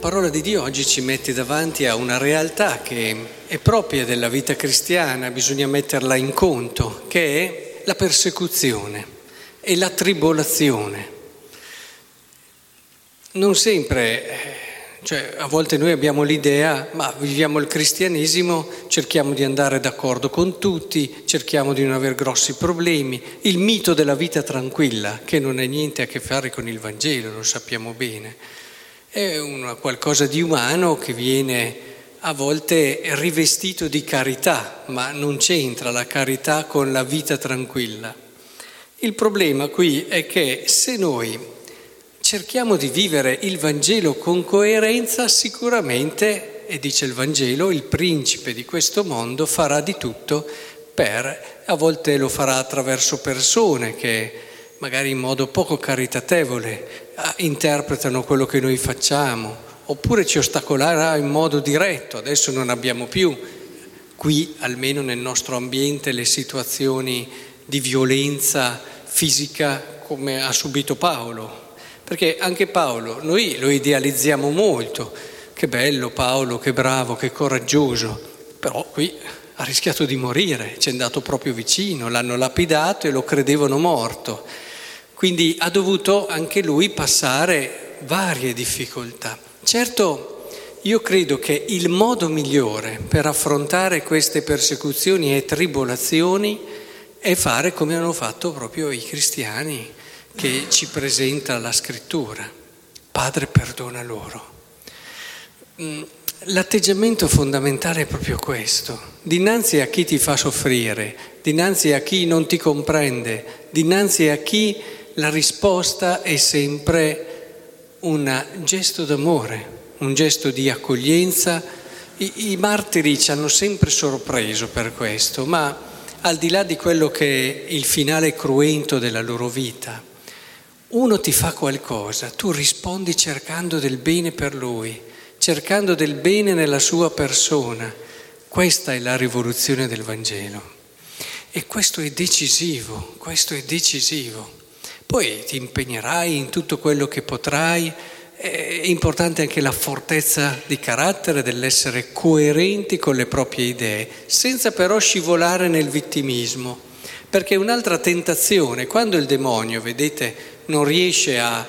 parola di Dio oggi ci mette davanti a una realtà che è propria della vita cristiana, bisogna metterla in conto, che è la persecuzione e la tribolazione. Non sempre cioè, a volte noi abbiamo l'idea, ma viviamo il cristianesimo, cerchiamo di andare d'accordo con tutti, cerchiamo di non avere grossi problemi. Il mito della vita tranquilla, che non ha niente a che fare con il Vangelo, lo sappiamo bene, è una, qualcosa di umano che viene a volte rivestito di carità, ma non c'entra la carità con la vita tranquilla. Il problema qui è che se noi cerchiamo di vivere il Vangelo con coerenza, sicuramente, e dice il Vangelo, il principe di questo mondo farà di tutto per, a volte lo farà attraverso persone che magari in modo poco caritatevole interpretano quello che noi facciamo, oppure ci ostacolerà in modo diretto, adesso non abbiamo più. Qui, almeno nel nostro ambiente, le situazioni di violenza fisica come ha subito Paolo, perché anche Paolo, noi lo idealizziamo molto, che bello Paolo, che bravo, che coraggioso, però qui ha rischiato di morire, ci è andato proprio vicino, l'hanno lapidato e lo credevano morto. Quindi ha dovuto anche lui passare varie difficoltà. Certo, io credo che il modo migliore per affrontare queste persecuzioni e tribolazioni è fare come hanno fatto proprio i cristiani che ci presenta la scrittura. Padre perdona loro. Mm, l'atteggiamento fondamentale è proprio questo. Dinanzi a chi ti fa soffrire, dinanzi a chi non ti comprende, dinanzi a chi la risposta è sempre un gesto d'amore, un gesto di accoglienza. I, I, martiri ci hanno sempre sorpreso per questo, ma al di là di quello che è il finale cruento della loro vita, uno ti fa qualcosa, tu rispondi cercando del bene per lui, cercando del bene nella sua persona. Questa è la rivoluzione del Vangelo. E questo è decisivo, questo è decisivo. Poi ti impegnerai in tutto quello che potrai, è importante anche la fortezza di carattere, dell'essere coerenti con le proprie idee, senza però scivolare nel vittimismo. Perché un'altra tentazione, quando il demonio, vedete, non riesce a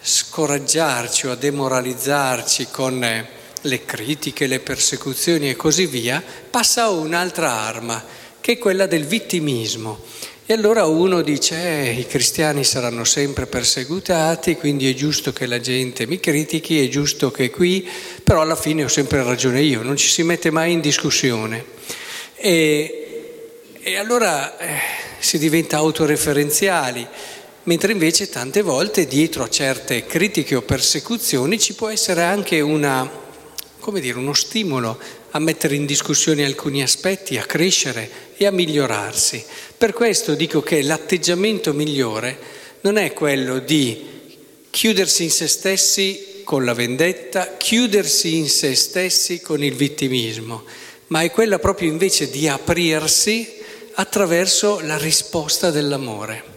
scoraggiarci o a demoralizzarci con le critiche, le persecuzioni e così via, passa a un'altra arma, che è quella del vittimismo. E allora uno dice, eh, i cristiani saranno sempre perseguitati, quindi è giusto che la gente mi critichi, è giusto che qui, però alla fine ho sempre ragione io, non ci si mette mai in discussione. E, e allora eh, si diventa autoreferenziali mentre invece tante volte dietro a certe critiche o persecuzioni ci può essere anche una, dire, uno stimolo a mettere in discussione alcuni aspetti, a crescere e a migliorarsi. Per questo dico che l'atteggiamento migliore non è quello di chiudersi in se stessi con la vendetta, chiudersi in se stessi con il vittimismo, ma è quella proprio invece di aprirsi attraverso la risposta dell'amore.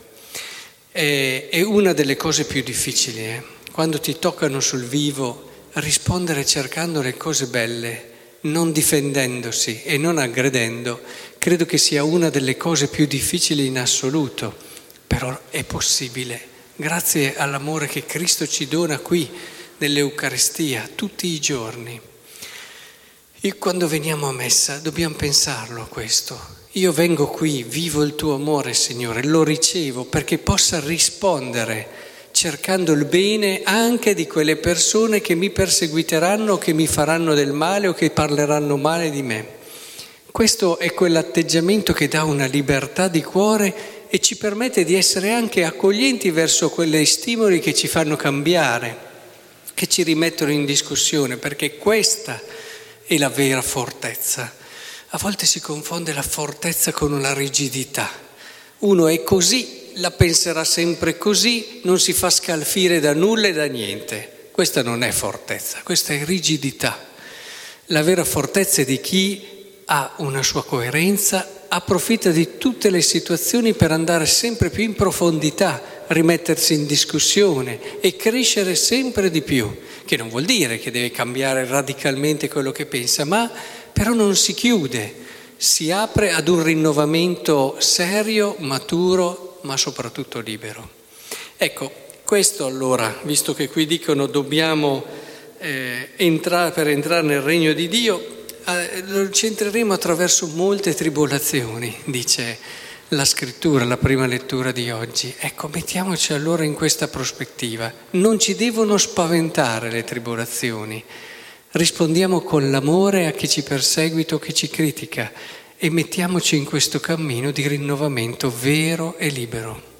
È, una delle cose più difficili, eh? quando ti toccano sul vivo, rispondere cercando le cose belle, non difendendosi e non aggredendo, credo che sia una delle cose più difficili in assoluto, però è possibile, grazie all'amore che Cristo ci dona qui nell'Eucaristia tutti i giorni. E quando veniamo a messa dobbiamo pensarlo a questo, io vengo qui, vivo il tuo amore, Signore, lo ricevo perché possa rispondere cercando il bene anche di quelle persone che mi perseguiteranno, che mi faranno del male o che parleranno male di me. Questo è quell'atteggiamento che dà una libertà di cuore e ci permette di essere anche accoglienti verso quelle stimoli che ci fanno cambiare, che ci rimettono in discussione, perché questa è la vera fortezza. A volte si confonde la fortezza con la rigidità. Uno è così, la penserà sempre così, non si fa scalfire da nulla e da niente. Questa non è fortezza, questa è rigidità. La vera fortezza è di chi ha una sua coerenza, approfitta di tutte le situazioni per andare sempre più in profondità, rimettersi in discussione e crescere sempre di più, che non vuol dire che deve cambiare radicalmente quello che pensa, ma però non si chiude, si apre ad un rinnovamento serio, maturo, ma soprattutto libero. Ecco, questo allora, visto che qui dicono dobbiamo eh, entrare, per entrare nel regno di Dio, eh, lo centreremo attraverso molte tribolazioni, dice la scrittura, la prima lettura di oggi. Ecco, mettiamoci allora in questa prospettiva. Non ci devono spaventare le tribolazioni. Rispondiamo con l'amore a chi ci perseguita o chi ci critica e mettiamoci in questo cammino di rinnovamento vero e libero.